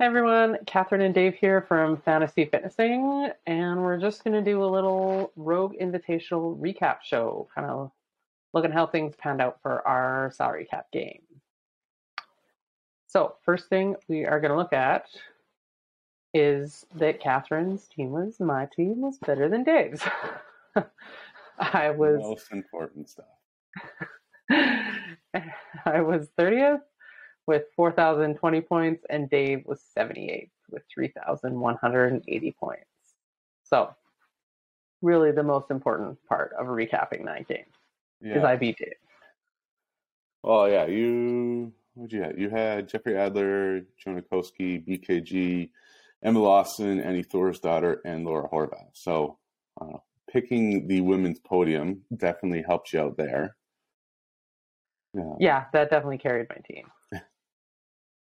Hey everyone, Catherine and Dave here from Fantasy Fitnessing, and we're just going to do a little Rogue Invitational recap show, kind of looking how things panned out for our salary cap game. So, first thing we are going to look at is that Catherine's team was my team was better than Dave's. I was most important stuff. I was 30th with 4,020 points, and Dave was 78th with 3,180 points. So, really, the most important part of recapping that game Yeah. is I beat Dave. Oh yeah, you what'd you have? You had Jeffrey Adler, Jonne Koski, BKG, Emma Lawson, Annie Thorisdottir, and Laura Horvath. So uh, picking the women's podium definitely helped you out there. Yeah. Yeah, that definitely carried my team.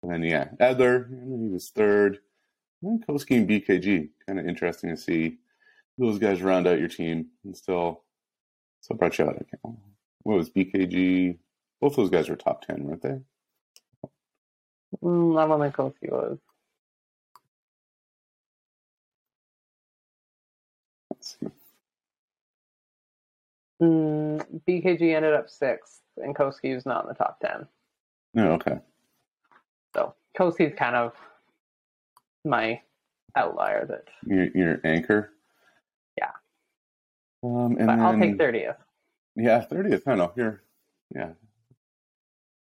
And then yeah, Adler, he was third. And Koski and BKG. Kind of interesting to see those guys round out your team and still still brought you out. I What was BKG? Both those guys were top ten, weren't they? Mm, Lava Mikulski was. Let's see. Mm, BKG ended up sixth, and Koski was not in the top 10. No, okay. Koski's kind of my outlier that, Your your anchor. Yeah. Um, and but I'll take 30th. Yeah, thirtieth. I know you're. Yeah,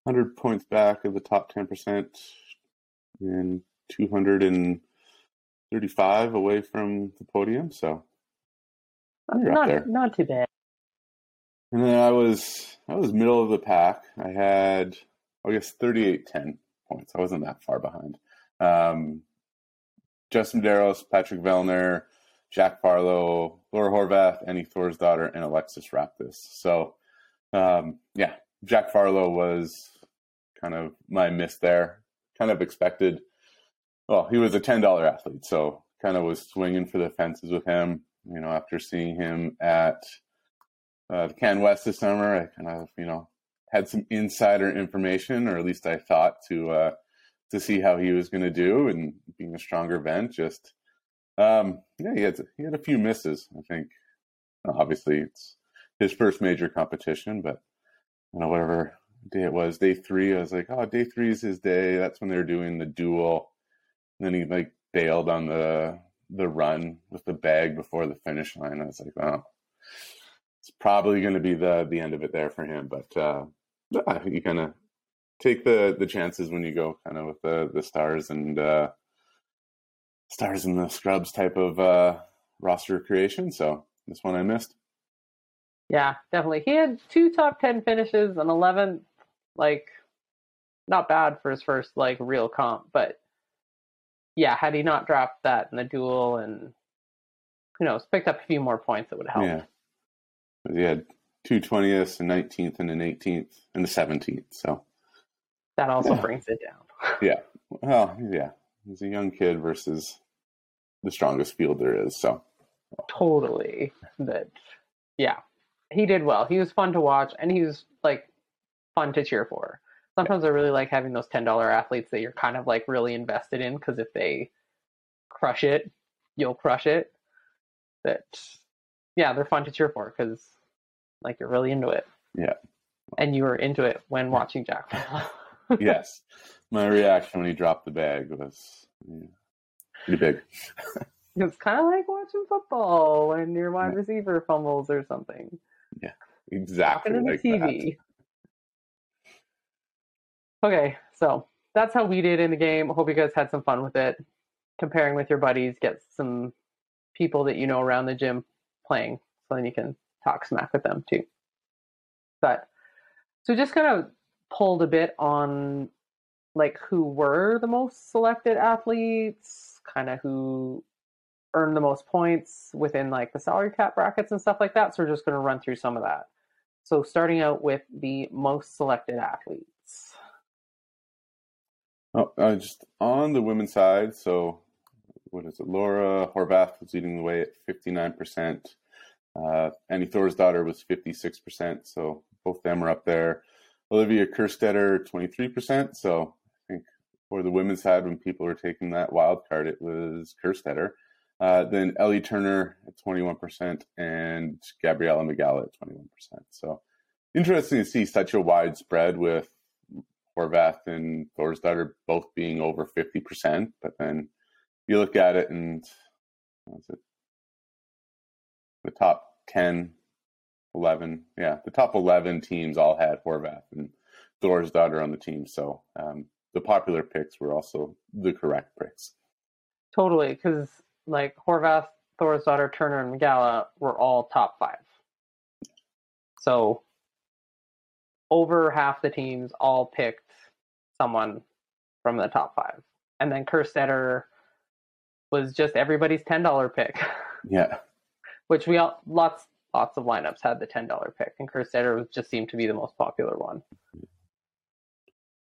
hundred points back of the top ten percent, and two hundred and thirty-five away from the podium. So You're up Not, there. not too bad. And then I was I was middle of the pack. I had I guess 38-10 points. I wasn't that far behind. Um, Justin Medeiros, Patrick Vellner, Jack Farlow, Laura Horvath, Annie Thorisdottir, and Alexis Raptis. So um, yeah, Jack Farlow was kind of my miss there. Kind of expected. Well, he was a ten dollar athlete, so kind of was swinging for the fences with him. You know, after seeing him at uh, the CanWest this summer. I kind of, you know, had some insider information, or at least I thought to uh, to see how he was going to do, and being a stronger event, just um, yeah, he had he had a few misses. I think obviously it's his first major competition, but you know whatever day it was, day three, I was like, oh, day three is his day. That's when they're doing the duel. And then he like bailed on the the run with the bag before the finish line. I was like, oh, it's probably going to be the the end of it there for him. But uh, yeah, you kind of take the the chances when you go kind of with the the stars and uh, stars and the scrubs type of uh, roster creation. So this one I missed. Yeah, definitely. He had two top 10 finishes and 11th, like, not bad for his first, like, real comp. But yeah, had he not dropped that in the duel and, who knows, picked up a few more points, it would have helped. Yeah, he had two twentieths, a nineteenth, and an eighteenth, and a seventeenth. So That also Yeah. brings it down. yeah, well, yeah, he's a young kid versus the strongest field there is. So totally. That, yeah, he did well. He was fun to watch and he was, like, fun to cheer for. Sometimes I really like having those $10 athletes that you're kind of, like, really invested in because if they crush it, you'll crush it. That, yeah, they're fun to cheer for because, like, you're really into it. Yeah. And you were into it when watching Jack. yes, my reaction when he dropped the bag was yeah, pretty big. it's kind of like watching football when your wide Yeah. receiver fumbles or something. Yeah, exactly Talking to like the that. TV. Okay, so that's how we did in the game. Hope you guys had some fun with it. Comparing with your buddies, get some people that you know around the gym playing, so then you can talk smack with them too. But so just kind of pulled a bit on like who were the most selected athletes, kind of who earned the most points within like the salary cap brackets and stuff like that. So we're just going to run through some of that. So starting out with the most selected athletes. Oh, uh, just on the women's side, so what is it? Laura Horvath was leading the way at 59%. Uh, Annie daughter was 56%, so both them are up there. Olivia Kerstetter, 23%, so I think for the women's side when people were taking that wild card, it was Kerstetter. Uh, then Ellie Turner at 21% and Gabriella Migala at 21%. So interesting to see such a wide spread with Horvath and Thorisdottir both being over 50%. But then you look at it and? The top 10, 11, yeah, the top 11 teams all had Horvath and Thorisdottir on the team. So um, the popular picks were also the correct picks. Totally, because like Horvath, Thorisdottir, Turner, and Migala were all top five. So over half the teams all picked someone from the top five. And then Kerstetter was just everybody's ten dollar pick. Yeah. Which we all lots lots of lineups had the ten dollar pick, and Kerstetter just seemed to be the most popular one.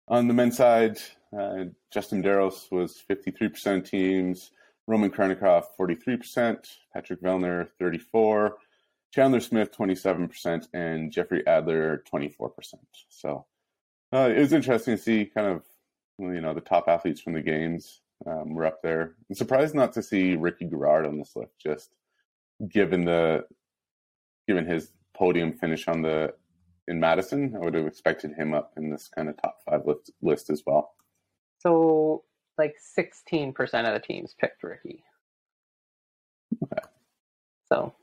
On the men's side, uh, Justin Medeiros was 53% teams, Roman Khrennikov 43%, Patrick Vellner 34, Chandler Smith 27%, and Jeffrey Adler 24%. So uh, it was interesting to see kind of you know the top athletes from the games um, were up there. I'm surprised not to see Ricky Garard on this list, just given the given his podium finish on the in Madison. I would have expected him up in this kind of top five list, list as well. So like 16% of the teams picked Ricky. Okay. So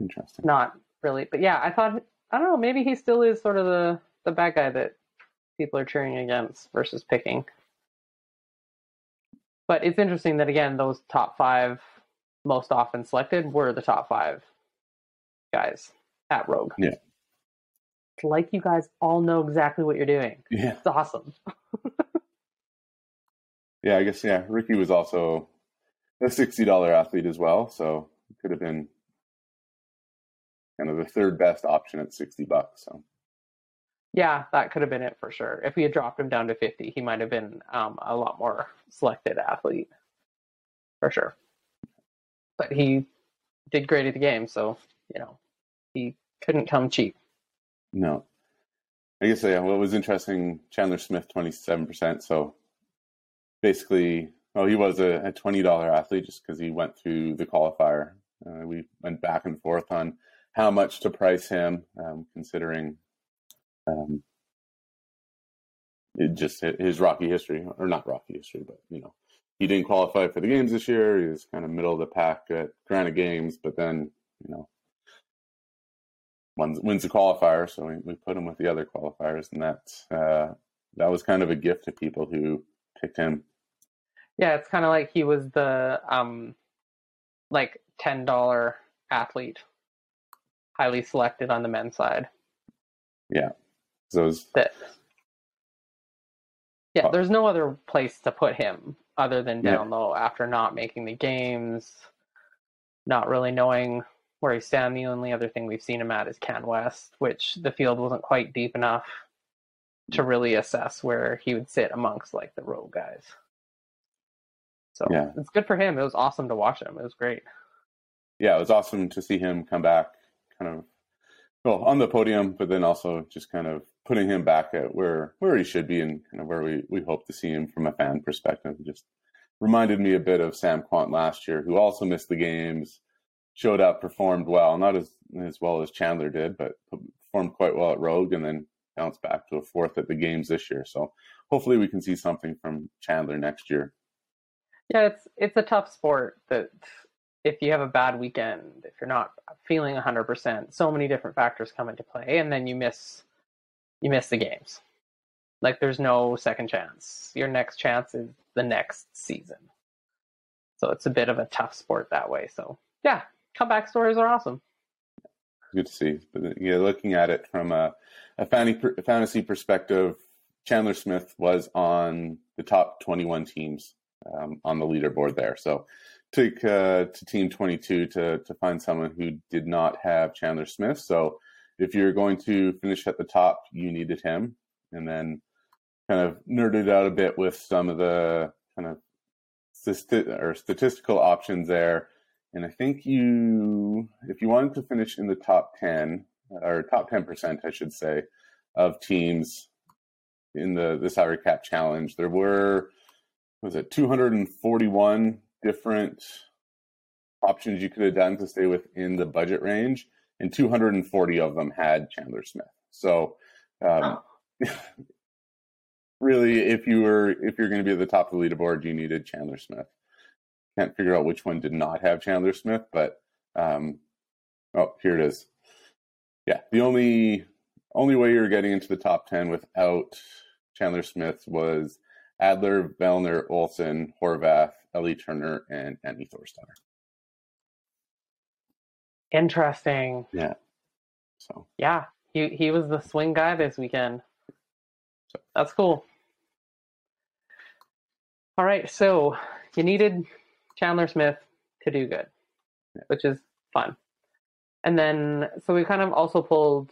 interesting. Not really, but yeah, I thought I don't know, maybe he still is sort of the the bad guy that people are cheering against versus picking. But it's interesting that again, those top five most often selected were the top five guys at Rogue. Yeah. It's like you guys all know exactly what you're doing. Yeah. It's awesome. yeah, I guess yeah. Ricky was also a sixty dollar athlete as well, so it could have been kind of the third best option at sixty bucks. So yeah, that could have been it for sure. If we had dropped him down to 50, he might have been um, a lot more selected athlete for sure. But he did great at the game, so you know he couldn't come cheap. No, I guess yeah. What was interesting, Chandler Smith, twenty seven percent. So basically, oh, he was a, a twenty dollar athlete just because he went through the qualifier. Uh, we went back and forth on how much to price him, um, considering um, it just his rocky history, or not rocky history, but you know, he didn't qualify for the games this year. He was kind of middle of the pack at Granite Games, but then you know, wins, wins the qualifier, so we, we put him with the other qualifiers, and that uh, that was kind of a gift to people who picked him. Yeah, it's kind of like he was the um, like ten dollar athlete, highly selected on the men's side. Yeah, those that yeah, oh. there's no other place to put him other than down yeah. low after not making the games, not really knowing where he's standing. The only other thing we've seen him at is CanWest, which the field wasn't quite deep enough to mm. really assess where he would sit amongst like the row guys. So yeah. it's good for him. It was awesome to watch him. It was great. Yeah, it was awesome to see him come back kind of well on the podium, but then also just kind of putting him back at where where he should be and kind of where we, we hope to see him from a fan perspective. just reminded me a bit of Sam Kwant last year, who also missed the games, showed up, performed well, not as as well as Chandler did, but performed quite well at Rogue, and then bounced back to a fourth at the games this year. So hopefully we can see something from Chandler next year. Yeah, it's it's a tough sport that if you have a bad weekend, if you're not feeling 100%, so many different factors come into play and then you miss you miss the games. Like there's no second chance. Your next chance is the next season. So it's a bit of a tough sport that way. So yeah, comeback stories are awesome. Good to see. But yeah, looking at it from a, a fantasy perspective, Chandler Smith was on the top 21 teams um, on the leaderboard there. So took uh, to team 22 to to find someone who did not have Chandler Smith. So if you're going to finish at the top, you needed him. And then kind of nerded out a bit with some of the kind of or statistical options there. And I think you, if you wanted to finish in the top 10 or top 10%, I should say, of teams in the the salary cap challenge. There were was it 241 different options you could have done to stay within the budget range, and 240 of them had Chandler Smith. So, um, oh. really, if you were if you're going to be at the top of the leaderboard, you needed Chandler Smith. Can't figure out which one did not have Chandler Smith, but um, oh, here it is. Yeah, the only only way you were getting into the top ten without Chandler Smith was Adler, Vellner, Ohlsen, Horvath, Ellie Turner, and Annie Thorisdottir. Interesting. Yeah. So. Yeah, he he was the swing guy this weekend. So. That's cool. All right, so you needed Chandler Smith to do good, yeah. which is fun. And then, so we kind of also pulled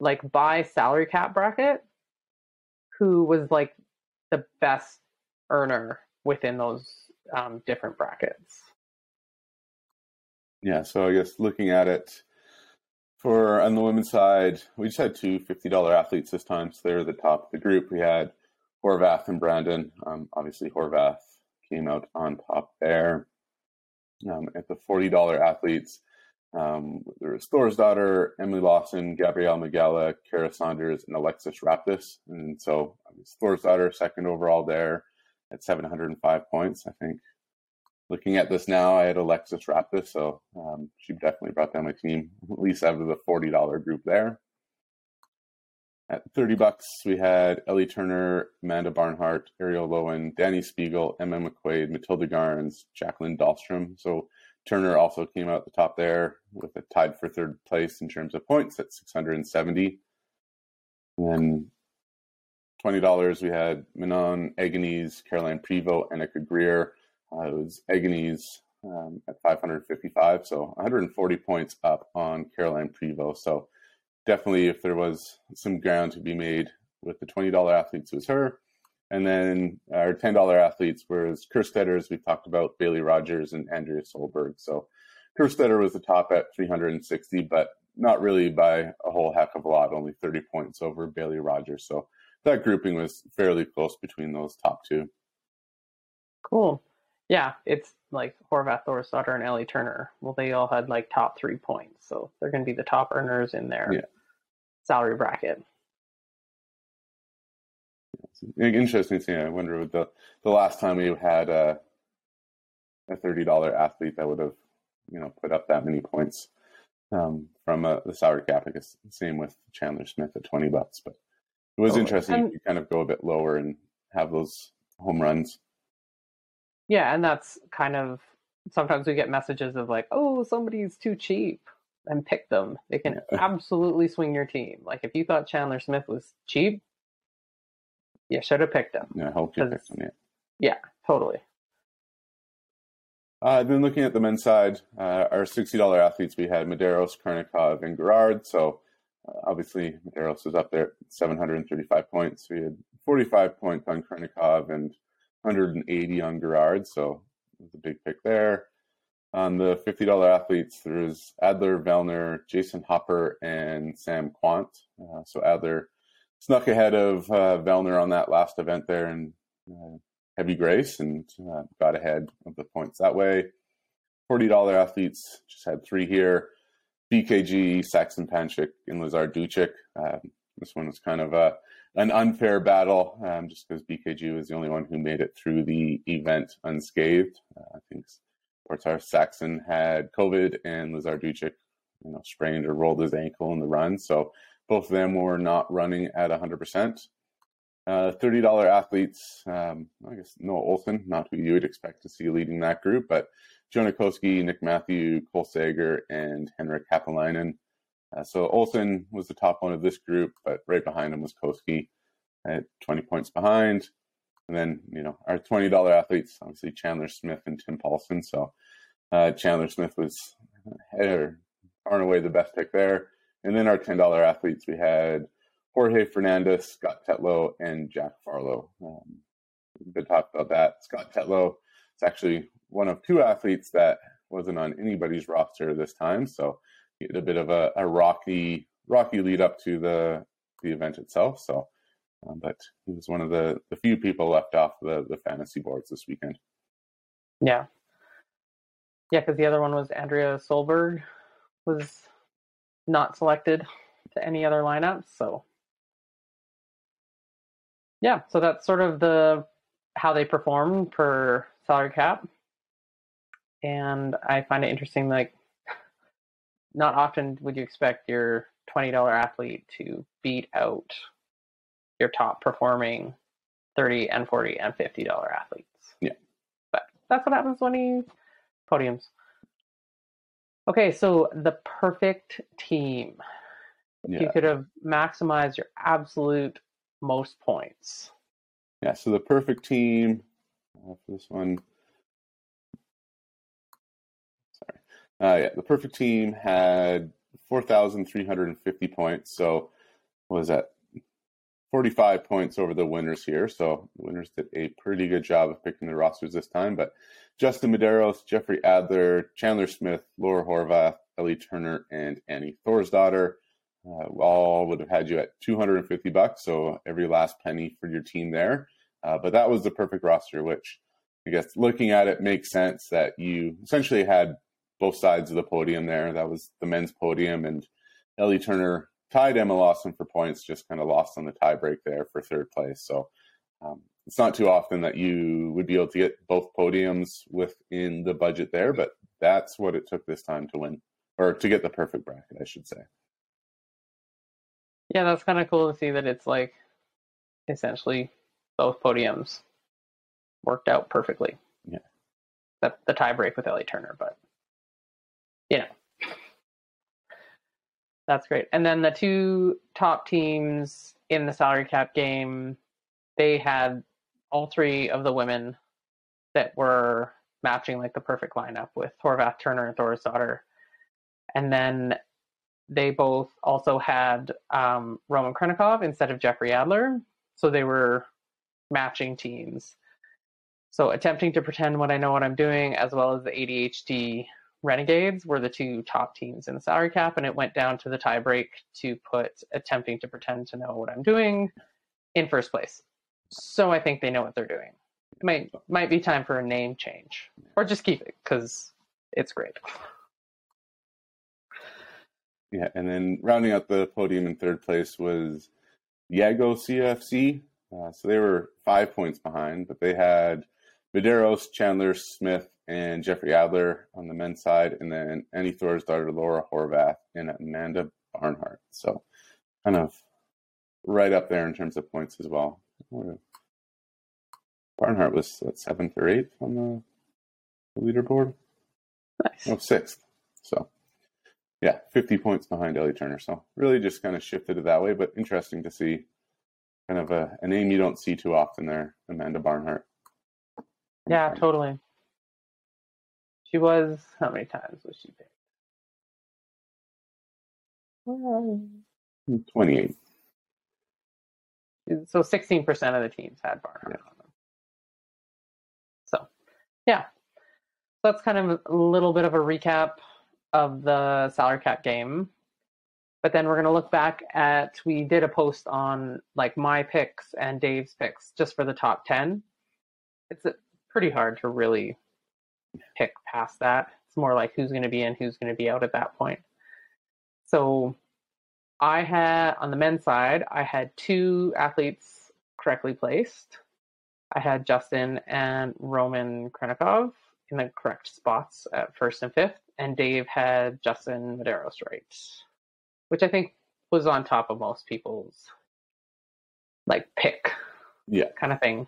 like by salary cap bracket, who was like the best earner within those um, different brackets. Yeah, so I guess looking at it for on the women's side, we just had two $50 athletes this time. So they're the top of the group. We had Horvath and Brandon. Um, obviously, Horvath came out on top there. Um, at the $40 athletes, um, there was Thorisdottir, Emily Lawson, Gabriela Migala, Kara Saunders, and Alexis Raptis. And so Thorisdottir, second overall there at 705 points. I think looking at this now, I had Alexis Raptis, so um, she definitely brought down my team, at least out of the $40 group there. At 30 bucks, we had Ellie Turner, Amanda Barnhart, Arielle Loewen, Dani Speegle, Emma McQuaid, Mathilde Garnes, Jacqueline Dahlstrom. So Turner also came out the top there with a tied for third place in terms of points at 670. And then $20, we had Manon Angonese, Caroline Prevost, Annika Greer, uh, it was Eganese um, at 555, so 140 points up on Caroline Prevost. So definitely, if there was some ground to be made with the $20 athletes, it was her. And then our $10 athletes was Kerstetter, as we talked about, Bailey Rogers and Andrea Solberg. So Kerstetter was the top at 360, but not really by a whole heck of a lot, only 30 points over Bailey Rogers. So that grouping was fairly close between those top two. Cool. Yeah, it's like Horvath, Thorisdottir, and Ellie Turner. Well, they all had like top three points, so they're going to be the top earners in their yeah. salary bracket. Interesting thing. I wonder the the last time we had a a thirty dollar athlete that would have you know put up that many points um, from a, the salary cap. I guess same with Chandler Smith at twenty bucks, but it was oh, interesting and, to kind of go a bit lower and have those home runs. Yeah, and that's kind of sometimes we get messages of like, oh, somebody's too cheap and pick them. They can absolutely swing your team. Like if you thought Chandler Smith was cheap, you should have picked him. Yeah, I hope you picked him. Yeah. Yeah, totally. Uh, then looking at the men's side, uh, our $60 athletes, we had Medeiros, Khrennikov, and Garard. So obviously Medeiros was up there at 735 points. We had 45 points on Khrennikov and 180 on Garard, so it was a big pick there. On the $50 athletes, there's Adler, Vellner, Jason Hopper, and Sam Kwant. Uh, so Adler snuck ahead of uh, Vellner on that last event there in uh, Heavy Grace and uh, got ahead of the points that way. $40 athletes just had three here. BKG, Saxon Panchik, and Lazar Dukic. Um, this one was kind of a an unfair battle, um, just because BKG was the only one who made it through the event unscathed. Uh, I think Portar Saxon had COVID and Lazar Dukic, you know, sprained or rolled his ankle in the run. So both of them were not running at 100%. Uh, $30 athletes, um, I guess Noah Ohlsen, not who you would expect to see leading that group, but Jonah Nick Mathew, Cole Sager, and Henrik Haapalainen uh, so Ohlsen was the top one of this group, but right behind him was Koski at 20 points behind. And then, you know, our $20 athletes, obviously Chandler Smith and Tim Paulson. So uh, Chandler Smith was far and away the best pick there. And then our $10 athletes, we had Jorge Fernandez, Scott Tetlow, and Jack Farlow. Um, been talking about that. Scott Tetlow is actually one of two athletes that wasn't on anybody's roster this time. So a bit of a, a rocky rocky lead up to the the event itself. So Um, but he was one of the, the few people left off the, the fantasy boards this weekend. Yeah. Yeah, because the other one was Andrea Solberg was not selected to any other lineups. So yeah, so that's sort of the how they perform per salary cap. And I find it interesting, like not often would you expect your twenty dollar athlete to beat out your top performing thirty and forty and fifty dollar athletes. Yeah. But that's what happens when he podiums. Okay, so the perfect team. Yeah. You could have maximized your absolute most points. Yeah, so the perfect team uh, for this one. Sorry. Uh, yeah, the perfect team had 4,350 points. So, was that? 45 points over the winners here. So, the winners did a pretty good job of picking the rosters this time. But Justin Medeiros, Jeffrey Adler, Chandler Smith, Laura Horvath, Ellie Turner, and Annie Thorisdottir uh, all would have had you at 250 bucks. So, every last penny for your team there. Uh, but that was the perfect roster, which I guess looking at it makes sense that you essentially had both sides of the podium there. That was the men's podium, and Ellie Turner tied Emma Lawson for points, just kind of lost on the tiebreak there for third place. So um, it's not too often that you would be able to get both podiums within the budget there, but that's what it took this time to win, or to get the perfect bracket, I should say. Yeah, that's kind of cool to see that it's like essentially both podiums worked out perfectly. Yeah. The, the tie break with Ellie Turner, but you know. That's great. And then the two top teams in the salary cap game, they had all three of the women that were matching like the perfect lineup with Horvath, Turner, and Thorisdottir. And then they both also had um, Roman Khrennikov instead of Jeffrey Adler. So they were matching teams. So attempting to pretend what I know what I'm doing, as well as the ADHD Renegades, were the two top teams in the salary cap, and it went down to the tiebreak to put attempting to pretend to know what I'm doing in first place. So I think they know what they're doing. It might might be time for a name change, or just keep it because it's great. Yeah, and then rounding out the podium in third place was Yago CFC. Uh, so they were five points behind, but they had Medeiros, Chandler Smith, and Jeffrey Adler on the men's side, and then Annie Thorisdottir, Laura Horvath, and Amanda Barnhart. So kind of right up there in terms of points as well. Barnhart was what, seventh or eighth on the, the leaderboard. Nice. Oh, sixth. So yeah, 50 points behind Ellie Turner. So really just kind of shifted it that way, but interesting to see kind of a, a name you don't see too often there, Amanda Barnhart. Yeah, totally. She was how many times was she picked? Twenty eight. So sixteen percent of the teams had Barnhart Yeah. on them. So yeah. So that's kind of a little bit of a recap of the salary cap game. But then we're going to look back at we did a post on like my picks and Dave's picks just for the top 10. It's pretty hard to really pick past that. It's more like who's going to be in, who's going to be out at that point. So I had on the men's side, I had two athletes correctly placed. I had Justin and Roman Khrennikov in the correct spots at first and fifth, and Dave had Justin Medeiros right, which I think was on top of most people's like pick Yeah. kind of thing.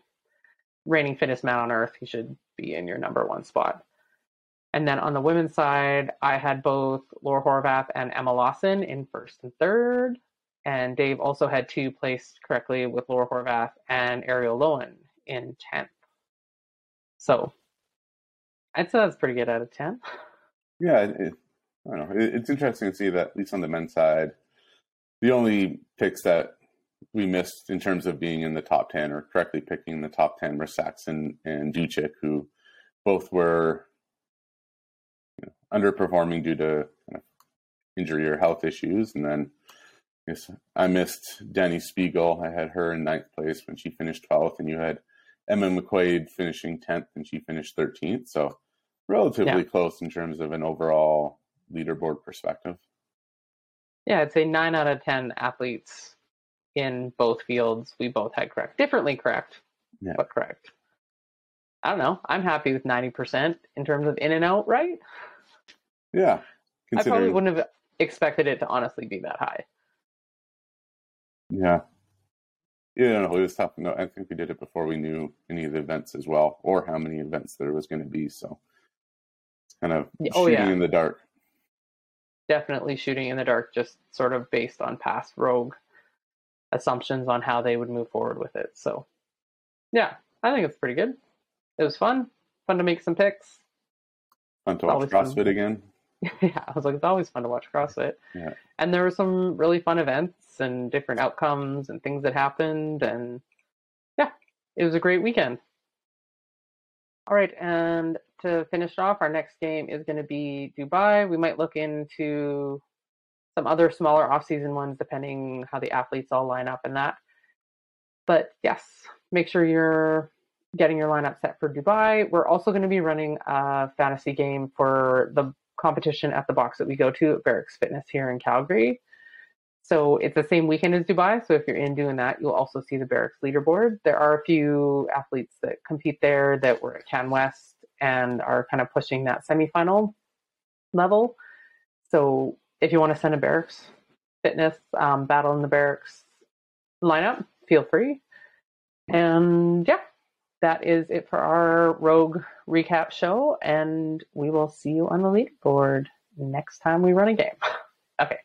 Reigning fittest man on earth, he should be in your number one spot. And then on the women's side, I had both Laura Horvath and Emma Lawson in first and third. And Dave also had two placed correctly with Laura Horvath and Arielle Loewen in 10th. So I'd say that's pretty good out of 10. Yeah, it, I don't know. It, it's interesting to see that at least on the men's side, the only picks that we missed in terms of being in the top ten or correctly picking the top ten were Saxon and Dukic, who both were you know, underperforming due to kind of injury or health issues, and then Yes, I missed Dani Speegle. I had her in ninth place when she finished 12th, and you had Emma McQuaid finishing 10th and she finished 13th. So relatively yeah. close in terms of an overall leaderboard perspective. Yeah, I'd say nine out of 10 athletes in both fields, we both had correct. Differently correct, yeah. but correct. I don't know. I'm happy with 90% in terms of in and out, right? Yeah. I probably wouldn't have expected it to honestly be that high. Yeah. Yeah, no, it was tough. No, I think we did it before we knew any of the events as well, or how many events there was going to be. So it's kind of oh, shooting yeah. in the dark. Definitely shooting in the dark, just sort of based on past rogue assumptions on how they would move forward with it. So, yeah, I think it's pretty good. It was fun. Fun to make some picks. Fun to watch CrossFit fun. again. yeah, I was like, it's always fun to watch CrossFit. Yeah. And there were some really fun events and different outcomes and things that happened. And yeah, it was a great weekend. All right, and to finish off, our next game is going to be Dubai. We might look into some other smaller off-season ones depending how the athletes all line up and that. But yes, make sure you're getting your lineup set for Dubai. We're also going to be running a fantasy game for the competition at the box that we go to at Barracks Fitness here in Calgary. So it's the same weekend as Dubai. So if you're in doing that, you'll also see the Barracks leaderboard. There are a few athletes that compete there that were at CanWest and are kind of pushing that semifinal level. So if you want to send a Barracks Fitness um, Battle in the Barracks lineup, feel free. And yeah, that is it for our Rogue recap show, and we will see you on the leaderboard next time we run a game. okay.